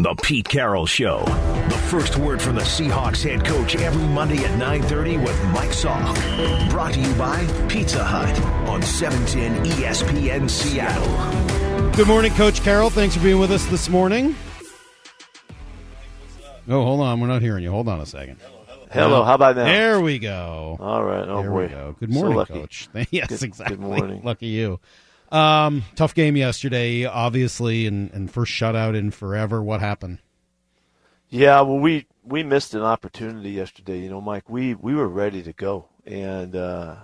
The Pete Carroll Show. The first word from the Seahawks head coach every Monday at 9.30 with Mike Salk. Brought to you by Pizza Hut on 710 ESPN Seattle. Good morning, Coach Carroll. Thanks for being with us this morning. Oh, hold on. We're not hearing you. Hold on a second. Hello, how about now? There we go. All right. Oh there boy. we go. Good morning, so. Coach. yes, Good- exactly. Good morning. Lucky you. Um, tough game yesterday, obviously, and, and first shutout in forever. What happened? Yeah, well, we we missed an opportunity yesterday. You know, Mike, we we were ready to go, and uh,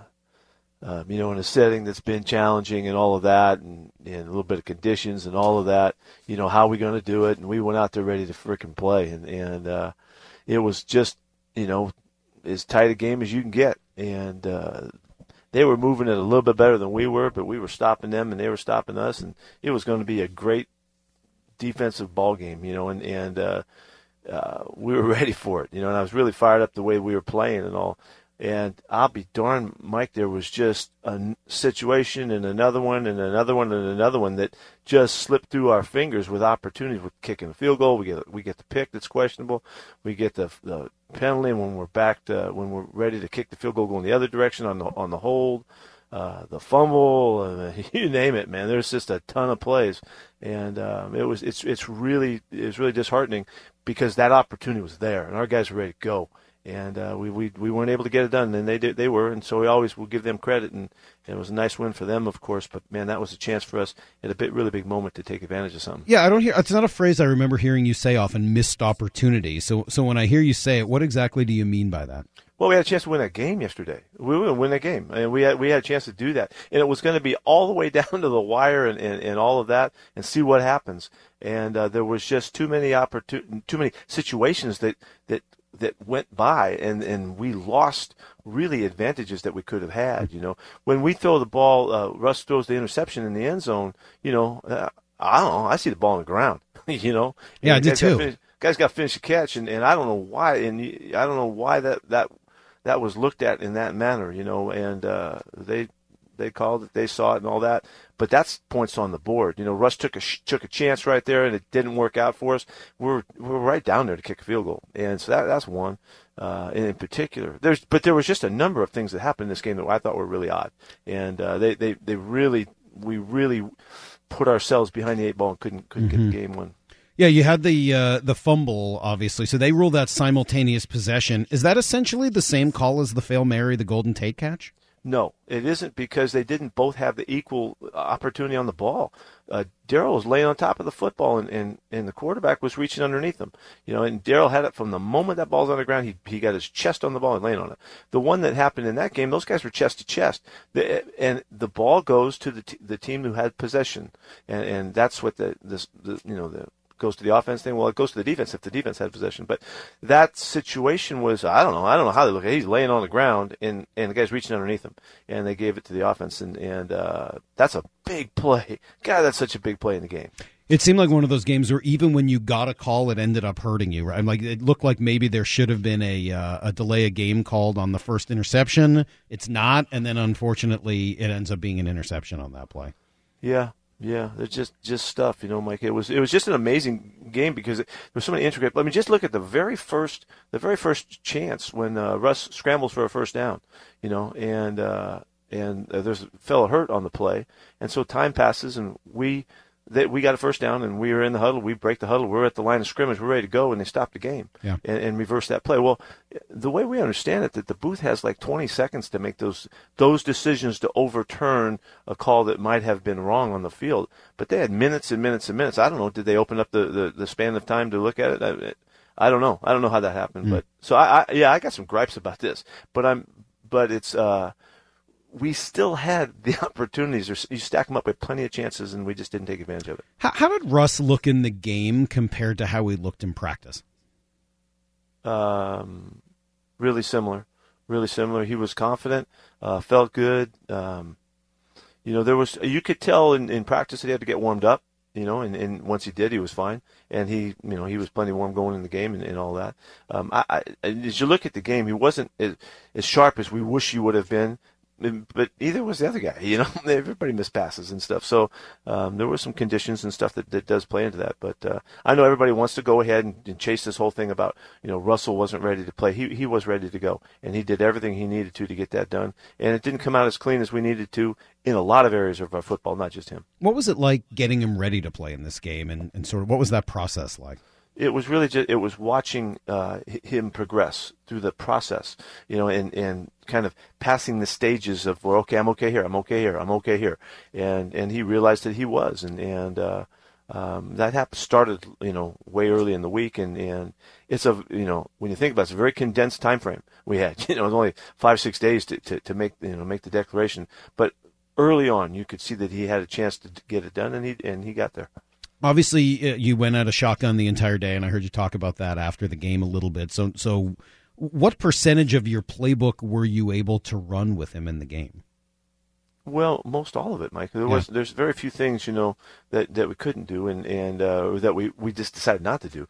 uh, you know, in a setting that's been challenging and all of that, and, and a little bit of conditions and all of that. You know, how are we going to do it? And we went out there ready to freaking play, and and uh, it was just you know as tight a game as you can get, and uh, they were moving it a little bit better than we were, but we were stopping them and they were stopping us, and it was going to be a great defensive ball game, you know, and and uh, uh, we were ready for it, you know, and I was really fired up the way we were playing and all. And I'll be darned, Mike, there was just a situation and another one and another one and another one that just slipped through our fingers with opportunities. With kicking a field goal, we get we get the pick that's questionable, we get the the penalty when we're back to when we're ready to kick the field goal going the other direction on the on the hold, uh, the fumble, uh, you name it, man. There's just a ton of plays, and um, it was it's it's really it's really disheartening because that opportunity was there and our guys were ready to go and uh, we, we we weren't able to get it done, and they did, they were, and so we always will give them credit, and, and it was a nice win for them, of course. But man, that was a chance for us at a bit really big moment to take advantage of something. Yeah, I don't hear. It's not a phrase I remember hearing you say often. Missed opportunity. So, so when I hear you say it, what exactly do you mean by that? Well, we had a chance to win that game yesterday. We were going to win that game, and we had we had a chance to do that, and it was going to be all the way down to the wire and, and, and all of that, and see what happens. And uh, there was just too many opportun- too many situations that that that went by and, and we lost really advantages that we could have had. You know, when we throw the ball, uh, Russ throws the interception in the end zone. You know, uh, I don't know. I see the ball on the ground. you know, Yeah, I And did guys got too. finish- Guys got to finish the catch, and, and I don't know why, and I don't know why that that that was looked at in that manner. You know, and uh, they they called it, they saw it, and all that. But that's points on the board. You know, Russ took a took a chance right there, and it didn't work out for us. We're we're right down there to kick a field goal, and so that that's one. Uh, and in particular, there's but there was just a number of things that happened in this game that I thought were really odd, and uh, they they they really we really put ourselves behind the eight ball and couldn't couldn't get the game won. Yeah, you had the uh, the fumble, obviously. So they ruled that simultaneous possession. Is that essentially the same call as the fail Mary, the Golden Tate catch? No, it isn't because they didn't both have the equal opportunity on the ball. Uh, Darrell was laying on top of the football, and, and, and the quarterback was reaching underneath him. You know, and Darrell had it from the moment that ball's on the ground. He he got his chest on the ball and laying on it. The one that happened in that game, those guys were chest to chest, and the ball goes to the t- the team who had possession, and and that's what the this the, you know the goes to the offense thing. Well, it goes to the defense if the defense had possession. But that situation was I don't know. I don't know how they look at it. He's laying on the ground and and the guy's reaching underneath him, and they gave it to the offense, and and uh, that's a big play. God, that's such a big play in the game. It seemed like one of those games where even when you got a call, it ended up hurting you. Right? Like it looked like maybe there should have been a uh, a delay of game called on the first interception. It's not, and then unfortunately, it ends up being an interception on that play. Yeah, yeah, it's just just stuff, you know, Mike. It was it was just an amazing game because it, there was so many intricate. I mean, just look at the very first the very first chance when uh, Russ scrambles for a first down, you know, and uh, and uh, there's a fellow hurt on the play, and so time passes and we. That we got a first down and we were in the huddle. We break the huddle. We're at the line of scrimmage. We're ready to go, and they stop the game Yeah. and, and reverse that play. Well, the way we understand it, that the booth has like 20 seconds to make those those decisions to overturn a call that might have been wrong on the field. But they had minutes and minutes and minutes. I don't know. Did they open up the, the, the span of time to look at it? I, I don't know. I don't know how that happened. But so I, I yeah, I got some gripes about this. But I'm but it's uh we still had the opportunities. You stack them up with plenty of chances, and we just didn't take advantage of it. How, how did Russ look in the game compared to how he looked in practice? um, really similar, really similar. He was confident, uh, felt good. Um, you know, there was you could tell in, in practice that he had to get warmed up. You know, and, and once he did, he was fine, and he, you know, he was plenty warm going in the game and, and all that. Um, I, I, as you look at the game, he wasn't as, as sharp as we wish he would have been. But either was the other guy. You know, everybody missed passes and stuff. So um, there were some conditions and stuff that, that does play into that. But uh, I know everybody wants to go ahead and, and chase this whole thing about you know Russell wasn't ready to play. He he was ready to go, and he did everything he needed to to get that done. And it didn't come out as clean as we needed to in a lot of areas of our football, not just him. What was it like getting him ready to play in this game, and, and sort of what was that process like? It was really just it was watching uh, him progress through the process, you know, and and kind of passing the stages of well, okay, I'm okay here, I'm okay here, I'm okay here, and and he realized that he was, and and uh, um, that happened started you know way early in the week, and and it's a you know when you think about it, it's a very condensed time frame we had, you know, it was only five six days to, to, to make you know make the declaration, but early on you could see that he had a chance to get it done, and he and he got there. Obviously, uh, you went out a shotgun the entire day, and I heard you talk about that after the game a little bit. So, so what percentage of your playbook were you able to run with him in the game? Well, most all of it, Mike. There was there's very few things you know that, that we couldn't do, and and uh, that we, we just decided not to do.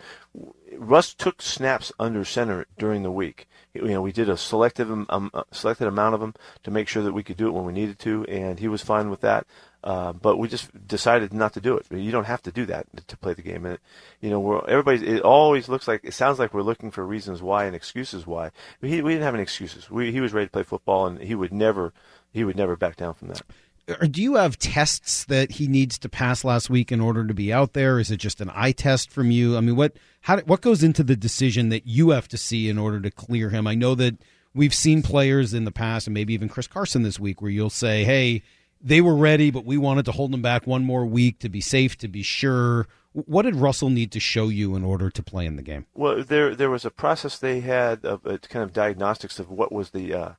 Russ took snaps under center during the week. You know, we did a selective um, selected amount of them to make sure that we could do it when we needed to, and he was fine with that. Uh, but we just decided not to do it. You don't have to do that to play the game. And you know, we're, everybody. It always looks like it sounds like we're looking for reasons why and excuses why. He, we didn't have any excuses. We, he was ready to play football, and he would never he would never back down from that. Or do you have tests that he needs to pass last week in order to be out there? Is it just an eye test from you? I mean, what how what goes into the decision that you have to see in order to clear him? I know that we've seen players in the past, and maybe even Chris Carson this week, where you'll say, "Hey." they were ready, but we wanted to hold them back one more week to be safe, to be sure. What did Russell need to show you in order to play in the game? Well, there there was a process they had of uh, kind of diagnostics of what was the uh,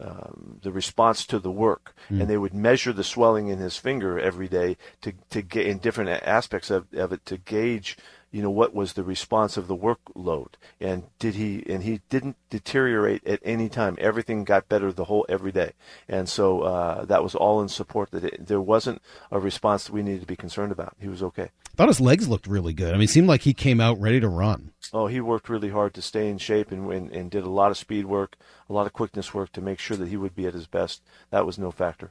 um, the response to the work, mm. and they would measure the swelling in his finger every day to to get in different aspects of, of it to gauge you know what was the response of the workload? And did he and he didn't deteriorate at any time. Everything got better the whole every day. And so uh, that was all in support that it, there wasn't a response that we needed to be concerned about. He was okay. I thought his legs looked really good. I mean it seemed like he came out ready to run. Oh he worked really hard to stay in shape and, and, and did a lot of speed work a lot of quickness work to make sure that he would be at his best. That was no factor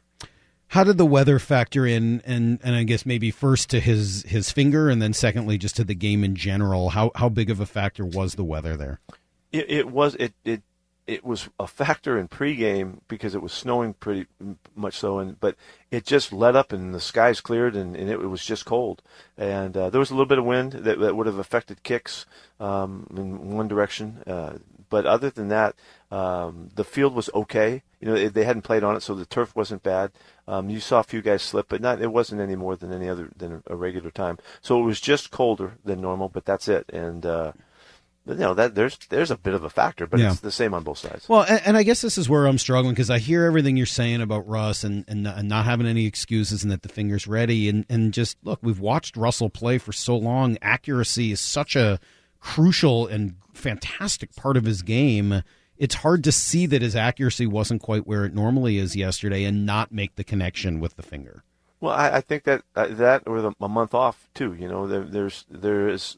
how did the weather factor in and and I guess maybe first to his his finger and then secondly just to the game in general? How how big of a factor was the weather there? It, it was it it it was a factor in pregame because it was snowing pretty much so and but it just let up and the skies cleared and, and it, it, was just cold. And uh, there was a little bit of wind that, that would have affected kicks um, in one direction uh, but other than that um, the field was okay you know they hadn't played on it so the turf wasn't bad um, you saw a few guys slip, but not it wasn't any more than any other than a regular time. So it was just colder than normal, but that's it. And uh, you know that there's there's a bit of a factor, but yeah. it's the same on both sides. Well, and, and I guess this is where I'm struggling because I hear everything you're saying about Russ and, and, and not having any excuses and that the finger's ready and and just look, we've watched Russell play for so long. Accuracy is such a crucial and fantastic part of his game it's hard to see that his accuracy wasn't quite where it normally is yesterday and not make the connection with the finger. Well, I, I think that uh, that or the, a month off too. You know, there, there's there is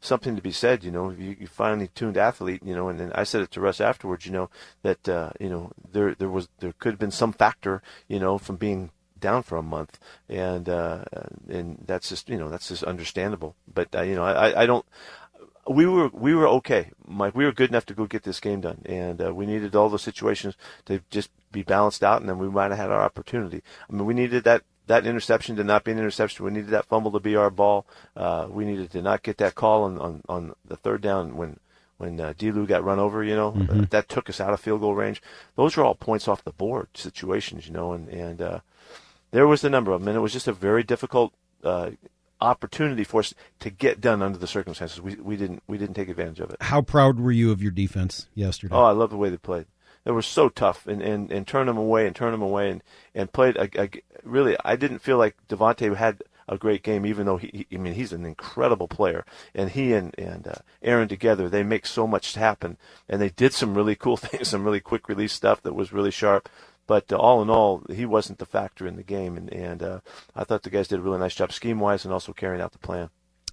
something to be said. You know, you, you finally tuned athlete. You know, and, and I said it to Russ afterwards. You know that uh, you know there there was there could have been some factor. You know, from being down for a month, and uh, and that's just you know that's just understandable. But uh, you know, I I don't we were we were okay, Mike. We were good enough to go get this game done, and uh, we needed all those situations to just be balanced out, and then we might have had our opportunity. I mean, we needed that that interception to not be an interception. We needed that fumble to be our ball. Uh, we needed to not get that call on on, on the third down when when uh, Delu got run over. You know, mm-hmm. uh, that took us out of field goal range. Those are all points off the board situations. You know, and and uh, there was a number of them, and it was just a very difficult. Opportunity for us to get done under the circumstances. We we didn't we didn't take advantage of it. How proud were you of your defense yesterday? Oh, I love the way they played. They were so tough and, and, and turn them away and turn them away and and played. A, a, really, I didn't feel like Davante had a great game, even though he, he, I mean, he's an incredible player, and he and and uh, Aaron together, they make so much happen, and they did some really cool things, some really quick release stuff that was really sharp. But uh, all in all, he wasn't the factor in the game, and, and uh, I thought the guys did a really nice job scheme wise and also carrying out the plan.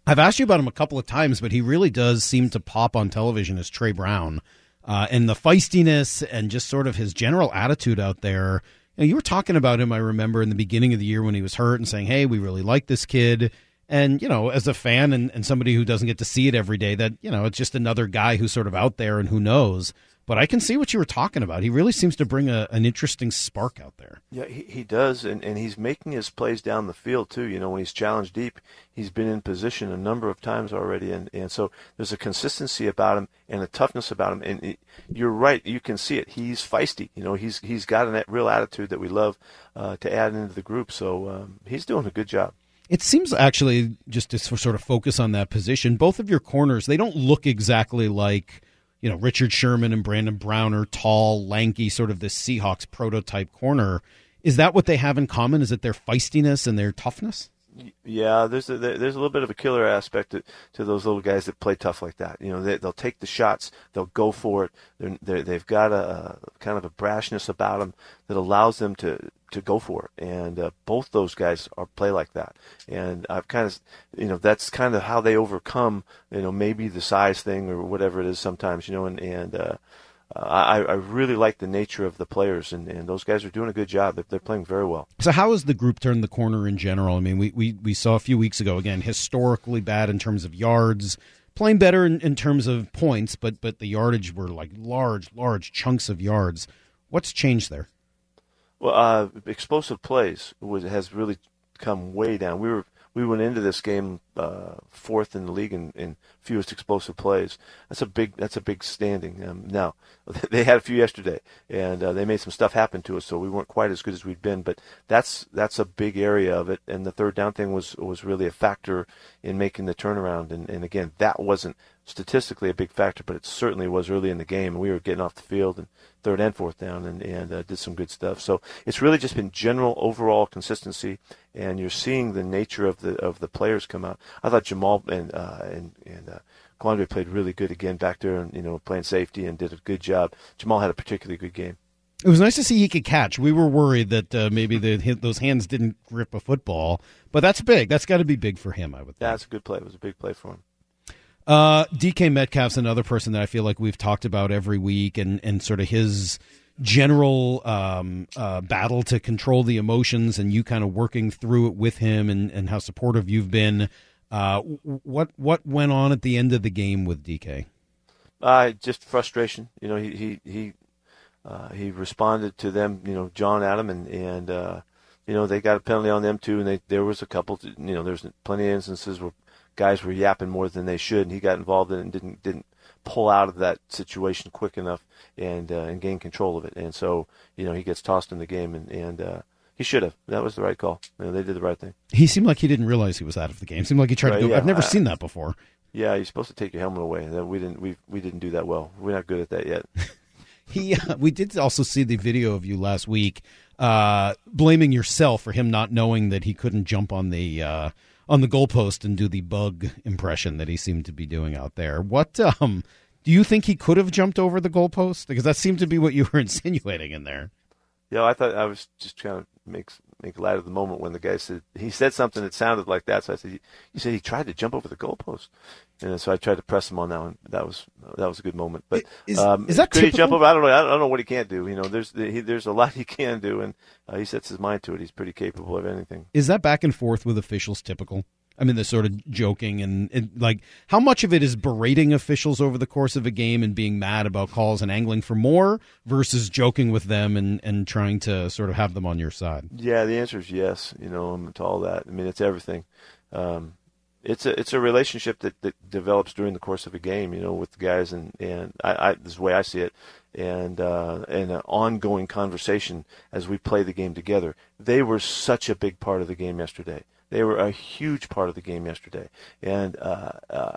I've asked you about him a couple of times, but he really does seem to pop on television as Tre Brown. uh, and the feistiness and just sort of his general attitude out there. You, know, you were talking about him, I remember, in the beginning of the year when he was hurt and saying, hey, we really like this kid. And, you know, as a fan and, and somebody who doesn't get to see it every day, that, you know, it's just another guy who's sort of out there and who knows. But I can see what you were talking about. He really seems to bring a, an interesting spark out there. Yeah, he, he does, and, and he's making his plays down the field too. You know, when he's challenged deep, he's been in position a number of times already, and, and so there's a consistency about him and a toughness about him. And it, you're right, you can see it. He's feisty. You know, he's he's got a real attitude that we love uh, to add into the group. So um, he's doing a good job. It seems actually just to sort of focus on that position. Both of your corners, they don't look exactly like you know, Richard Sherman and Brandon Browner, tall, lanky, sort of this Seahawks prototype corner. Is that what they have in common? Is it their feistiness and their toughness? Yeah, there's a, there's a little bit of a killer aspect to, to those little guys that play tough like that. You know, they, they'll take the shots, they'll go for it. They're, they're, they've got a kind of a brashness about them that allows them to to go for it. And uh, both those guys are play like that. And I've kind of, you know, that's kind of how they overcome, you know, maybe the size thing or whatever it is sometimes, you know, and and uh, I, I really like the nature of the players, and, and those guys are doing a good job. They're, playing very well. So, how has the group turned the corner in general? I mean, we, we, we saw a few weeks ago, again, historically bad in terms of yards, playing better in, in terms of points, but, but the yardage were like large, large chunks of yards. What's changed there? Well, uh, explosive plays was, has really come way down. We were we went into this game uh, fourth in the league in, in, fewest explosive plays. That's a big that's a big standing. Um, now they had a few yesterday, and uh, they made some stuff happen to us, so we weren't quite as good as we'd been. But that's that's a big area of it. And the third down thing was was really a factor in making the turnaround. And, and again, that wasn't statistically a big factor, but it certainly was early in the game. We were getting off the field and third and fourth down and, and uh, did some good stuff. So it's really just been general overall consistency, and you're seeing the nature of the of the players come out. I thought Jamal and uh, and and uh, Quandre played really good again back there, and you know playing safety and did a good job. Jamal had a particularly good game. It was nice to see he could catch. We were worried that uh, maybe the, those hands didn't grip a football, but that's big. That's got to be big for him, I would think. Yeah, that's a good play. It was a big play for him. Uh, DK Metcalf's another person that I feel like we've talked about every week, and and sort of his general um, uh, battle to control the emotions, and you kind of working through it with him, and, and how supportive you've been. Uh, what what went on at the end of the game with DK? Uh, just frustration. You know, he he he uh, he responded to them. You know, John Adam and and uh, you know they got a penalty on them too, and they there was a couple. You know, there's plenty of instances where guys were yapping more than they should, and he got involved in it and didn't didn't pull out of that situation quick enough and uh, and gain control of it. And so you know he gets tossed in the game, and and uh, he should have. That was the right call. You know, they did the right thing. He seemed like he didn't realize he was out of the game. Seemed like he tried right, to go. Yeah, I've never I, seen that before. Yeah, you're supposed to take your helmet away. We didn't. We we didn't do that well. We're not good at that yet. he. Uh, we did also see the video of you last week, uh, blaming yourself for him not knowing that he couldn't jump on the uh, on the goalpost and do the bug impression that he seemed to be doing out there. What um, do you think he could have jumped over the goalpost? Because that seemed to be what you were insinuating in there. Yeah, I thought I was just trying to make make light of the moment when the guy said he said something that sounded like that. So I said, "You said he tried to jump over the goalpost," and so I tried to press him on that one. That was that was a good moment. But is, um, is that could typical? he jump over? I don't know. I don't know what he can't do. You know, there's he, there's a lot he can do, and uh, he sets his mind to it. He's pretty capable of anything. Is that back and forth with officials typical? I mean, the sort of joking and, and, like how much of it is berating officials over the course of a game and being mad about calls and angling for more versus joking with them and, and trying to sort of have them on your side? Yeah, the answer is yes. You know, to all that. I mean, it's everything. Um, it's a it's a relationship that, that develops during the course of a game. You know, with the guys and and I, I this is the way I see it, and uh, and an ongoing conversation as we play the game together. They were such a big part of the game yesterday they were a huge part of the game yesterday, and uh, uh,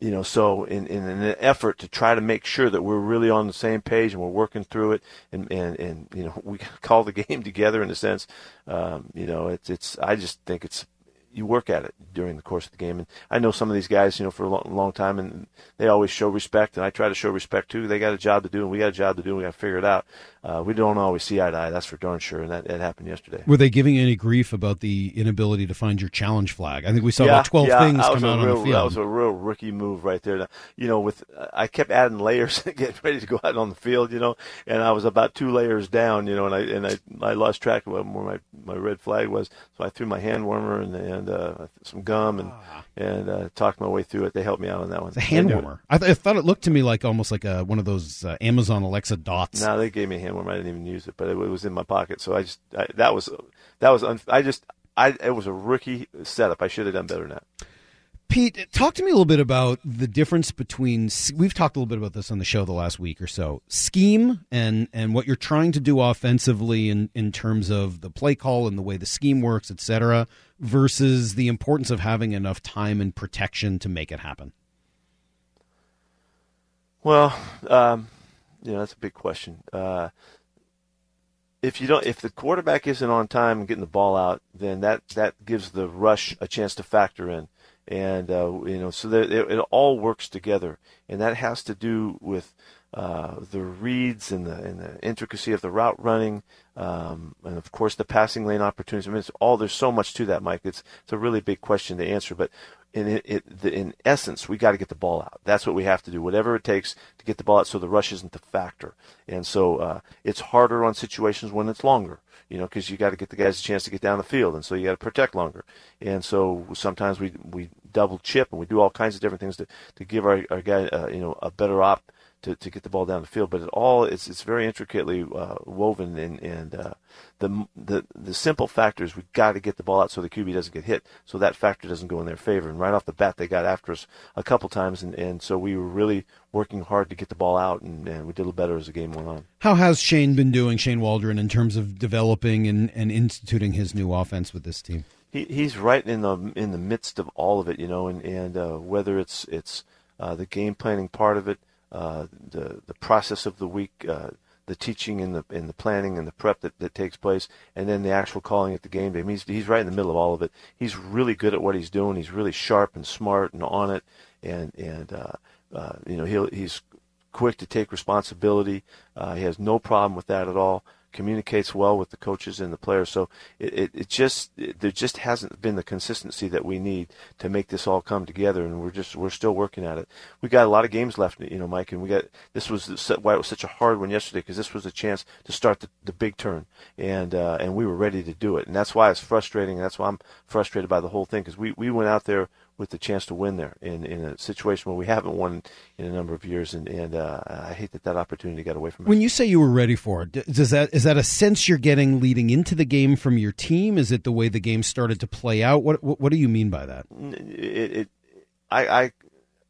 you know, so in, in an effort to try to make sure that we're really on the same page and we're working through it, and and, and you know, we call the game together in a sense. Um, you know, it's it's. I just think it's you work at it during the course of the game. And I know some of these guys, you know, for a long, long, time, and they always show respect, and I try to show respect too. They got a job to do, and we got a job to do, and we got to figure it out. Uh, we don't always see eye to eye. That's for darn sure, and that, that happened yesterday. Were they giving any grief about the inability to find your challenge flag? I think we saw yeah, about twelve yeah, things come out real, on the field. That was a real rookie move right there. You know, with I kept adding layers, getting ready to go out on the field. You know, and I was about two layers down. You know, and I and I, I lost track of where my my red flag was, so I threw my hand warmer and and uh, some gum and ah. and uh, talked my way through it. They helped me out on that one. A hand warmer. I, th- I, thought it looked to me like almost like a, one of those uh, Amazon Alexa dots. No, they gave me a hand warmer. I didn't even use it, but it, it was in my pocket. So I just I, that was that was un- I just I it was a rookie setup. I should have done better than that. Pete, talk to me a little bit about the difference between we've talked a little bit about this on the show the last week or so. Scheme and and what you're trying to do offensively in in terms of the play call and the way the scheme works, etc., versus the importance of having enough time and protection to make it happen. Well, um, you know that's a big question. Uh, if you don't, if the quarterback isn't on time and getting the ball out, then that that gives the rush a chance to factor in and uh, you know, so that it, it, all works together, and that has to do with uh, the reads and the and the intricacy of the route running, um, and of course the passing lane opportunities. I mean, all there's so much to that, Mike. It's it's a really big question to answer, but in it, it the, in essence, we got to get the ball out. That's what we have to do, whatever it takes to get the ball out, so the rush isn't the factor. And so uh, it's harder on situations when it's longer you know, because you got to get the guys a chance to get down the field, and so you got to protect longer. And so sometimes we we double chip and we do all kinds of different things to to give our our guy uh, you know a better op to, to get the ball down the field. But it all it's it's very intricately uh, woven and and uh, the the the simple factor is we've got to get the ball out so the QB doesn't get hit, so that factor doesn't go in their favor. And right off the bat, they got after us a couple times, and and so we were really working hard to get the ball out, and, and we did a little better as the game went on. How has Shane been doing, Shane Waldron, in terms of developing and, and instituting his new offense with this team? He he's right in the in the midst of all of it, you know, and and uh, whether it's it's uh, the game planning part of it uh, the the process of the week, uh, the teaching and the and the planning and the prep that, that takes place, and then the actual calling at the game day. I mean, he's, he's right in the middle of all of it. He's really good at what he's doing. He's really sharp and smart and on it, and and uh, uh, you know he'll he's quick to take responsibility. Uh, he has no problem with that at all communicates well with the coaches and the players. So it, it, it just it, there just hasn't been the consistency that we need to make this all come together, and we're just we're still working at it. We got a lot of games left, you know, Mike, and we got this was why it was such a hard one yesterday because this was a chance to start the, the big turn, and uh, and we were ready to do it, and that's why it's frustrating. And that's why I'm frustrated by the whole thing because we we went out there with the chance to win there in, in a situation where we haven't won in a number of years, and, and uh, I hate that that opportunity got away from us. When you say you were ready for it, does that is that a sense you're getting leading into the game from your team? Is it the way the game started to play out? What what, what do you mean by that? It, it I, I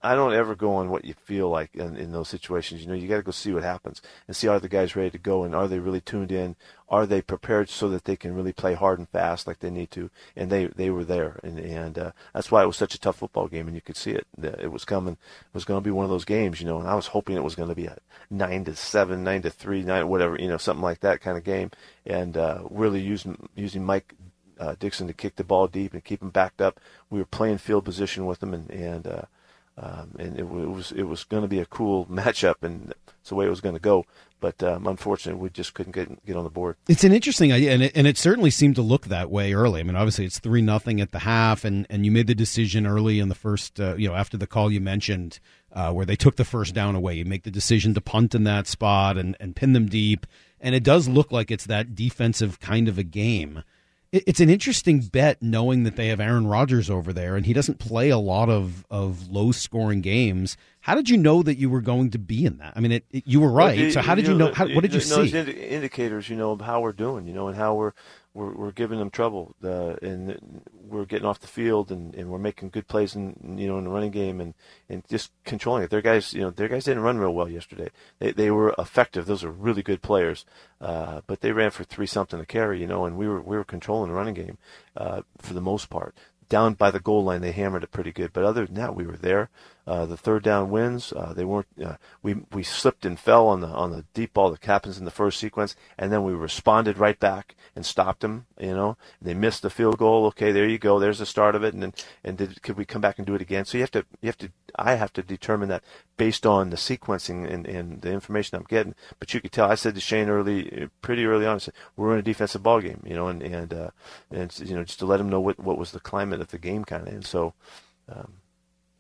I don't ever go on what you feel like in, in those situations. You know, you got to go see what happens and see are the guys ready to go and are they really tuned in? Are they prepared so that they can really play hard and fast like they need to? And they they were there, and and uh, that's why it was such a tough football game, and you could see it. It was coming. It was going to be one of those games, you know. And I was hoping it was going to be a nine to seven, nine to three, nine whatever, you know, something like that kind of game, and uh, really using using Mike uh, Dickson to kick the ball deep and keep him backed up. We were playing field position with him, and and uh, um, and it, it, was it was going to be a cool matchup, and it's the way it was going to go. But um, unfortunately, we just couldn't get get on the board. It's an interesting idea, and it, and it certainly seemed to look that way early. I mean, obviously, it's three nothing at the half, and, and you made the decision early in the first, uh, you know, after the call you mentioned, uh, where they took the first down away. You make the decision to punt in that spot and and pin them deep, and it does look like it's that defensive kind of a game it's an interesting bet knowing that they have Aaron Rodgers over there and he doesn't play a lot of, of low scoring games. How did you know that you were going to be in that? I mean, it, it, you were right. Well, so how did you, know? How, what did you see? indicators, you know, of how we're doing, you know, and how we're we're, we're giving them trouble, uh, and we're getting off the field, and, and we're making good plays in you know in the running game, and, and just controlling it. Their guys, you know, their guys didn't run real well yesterday. They they were effective. Those are really good players, uh, but they ran for three something to carry, you know, and we were we were controlling the running game uh, for the most part. Down by the goal line, they hammered it pretty good, but other than that, we were there. Uh, the third down wins. Uh, they weren't. Uh, we we slipped and fell on the on the deep ball that happens in the first sequence, and then we responded right back and stopped them. You know, they missed the field goal. Okay, there you go. There's the start of it. And and did, could we come back and do it again? So you have to you have to I have to determine that based on the sequencing and, and the information I'm getting. But you could tell. I said to Shane early, pretty early on, I said we're in a defensive ball game. You know, and and uh, and you know just to let him know what what was the climate of the game kind of. And so. Um,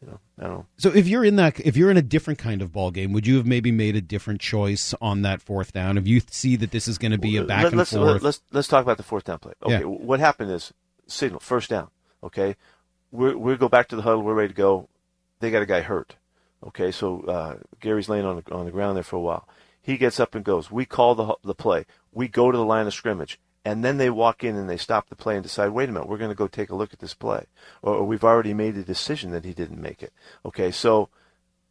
you know, I don't know. So if you're in that, if you're in a different kind of ball game, would you have maybe made a different choice on that fourth down? If you see that this is going to be a back Let, and let's, forth, let's let's talk about the fourth down play. Okay, Yeah. what happened is signal first down. Okay, we we go back to the huddle. We're ready to go. They got a guy hurt. Okay, so uh, Gary's laying on the, on the ground there for a while. He gets up and goes. We call the the play. We go to the line of scrimmage, and then they walk in and they stop the play and decide, wait a minute, we're going to go take a look at this play, or, or we've already made a decision that he didn't make it. Okay, so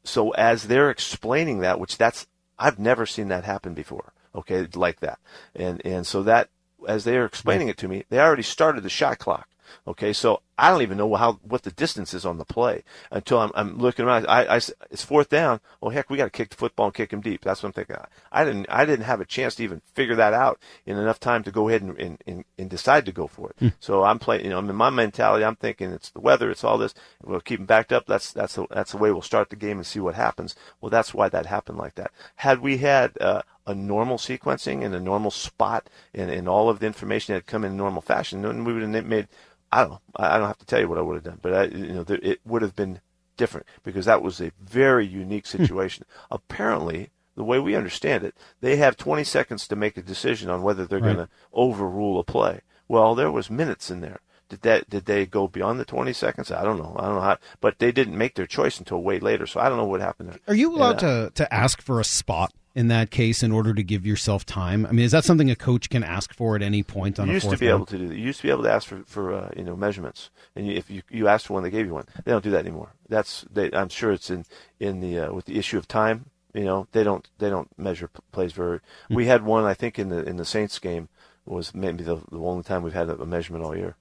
so as they're explaining that, which that's I've never seen that happen before. Okay, like that, and and so that as they are explaining it to me, they already started the shot clock. Okay, so I don't even know how what the distance is on the play until I'm, I'm looking around. I, I it's fourth down. Oh heck, we got to kick the football and kick him deep. That's what I'm thinking. I didn't I didn't have a chance to even figure that out in enough time to go ahead and and, and, and decide to go for it. So I'm playing. You know, I'm in my mentality, I'm thinking it's the weather, it's all this. We'll keep him backed up. That's that's the, that's the way we'll start the game and see what happens. Well, that's why that happened like that. Had we had uh, a normal sequencing and a normal spot and, and all of the information had come in normal fashion, then we would have made. I don't know. I don't have to tell you what I would have done, but I, you know, it would have been different because that was a very unique situation. Apparently, the way we understand it, they have 20 seconds to make a decision on whether they're Right. going to overrule a play. Well, there was minutes in there. Did that? Did they go beyond the 20 seconds? I don't know. I don't know how. But they didn't make their choice until way later. So I don't know what happened there. are you allowed And, uh, to to ask for a spot in that case in order to give yourself time? I mean, is that something a coach can ask for at any point on You a used to be down? able to do that. You used to be able to ask for for uh, you know measurements, and you, if you you asked for one, they gave you one. They don't do that anymore. That's they, I'm sure it's in in the uh, with the issue of time. You know, they don't they don't measure p- plays very. Hmm. We had one, I think, in the in the Saints game was maybe the, the only time we've had a, a measurement all year.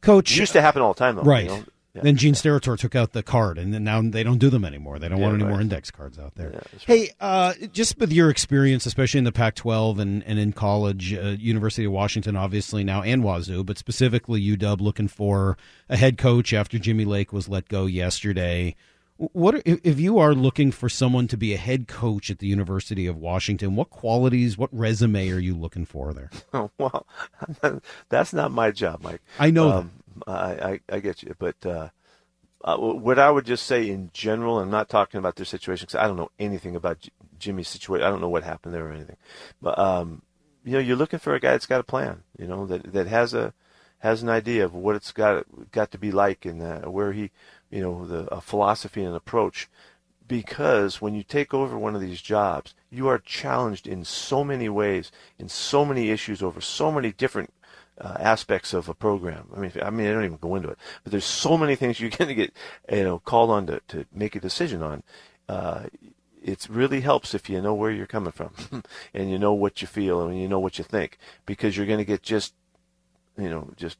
Coach, It used to happen all the time, though. right? You know? Yeah. Then Gene Steratore took out the card, and then now they don't do them anymore. They don't want any right. more index cards out there. Hey, uh, just with your experience, especially in the Pac-12 and, and in college, uh, University of Washington, obviously now, and Wazoo, but specifically UW, looking for a head coach after Jimmy Lake was let go yesterday. What are- if you are looking for someone to be a head coach at the University of Washington? What qualities, what resume are you looking for there? Oh, well, that's not my job, Mike. I know. Um, I, I I get you, but uh, uh, what I would just say in general, I'm not talking about their situation because I don't know anything about J- Jimmy's situation. I don't know what happened there or anything. But um, you know, you're looking for a guy that's got a plan. You know, that that has a has an idea of what it's got got to be like and uh, where he, you know, the a philosophy and approach. Because when you take over one of these jobs, you are challenged in so many ways, in so many issues over so many different uh, aspects of a program. I mean, I mean, I don't even go into it, but there's so many things you're going to get, you know, called on to, to make a decision on. Uh, it really helps if you know where you're coming from, and you know what you feel and you know what you think, because you're going to get just, you know, just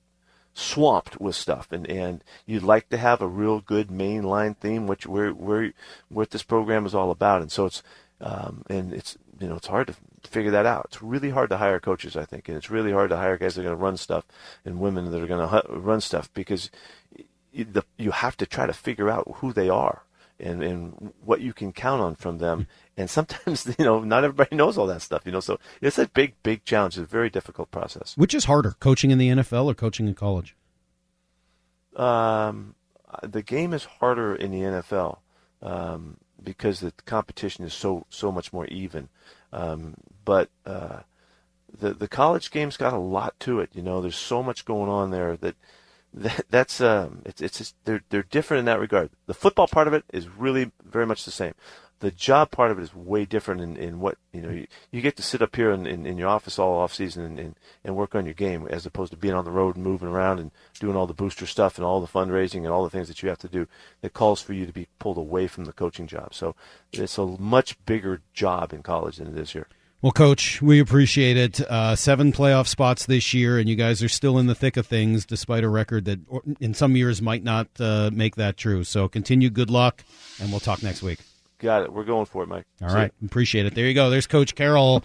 swamped with stuff and and you'd like to have a real good mainline theme which where where what this program is all about and so it's um and it's you know it's hard to figure that out it's really hard to hire coaches i think and it's really hard to hire guys that are going to run stuff and women that are going to run stuff because you, have to try to figure out who they are and and what you can count on from them and sometimes you know not everybody knows all that stuff you know so it's a big big challenge it's a very difficult process Which is harder, coaching in the NFL or coaching in college? Um, the game is harder in the NFL um, because the competition is so so much more even. Um, but uh, the the college game's got a lot to it. You know, there's so much going on there that. That, that's um, it's it's just, they're they're different in that regard. The football part of it is really very much the same the job part of it is way different in, in what you know you, you get to sit up here in, in, in your office all off season and, and, and, work on your game as opposed to being on the road and moving around and doing all the booster stuff and all the fundraising and all the things that you have to do that calls for you to be pulled away from the coaching job so it's a much bigger job in college than it is here well, Coach, we appreciate it. Uh, seven playoff spots this year, and you guys are still in the thick of things, despite a record that in some years might not uh, make that true. So, continue good luck, and we'll talk next week. Got it. We're going for it, Mike. All See right. Appreciate it. There you go. There's Coach Carroll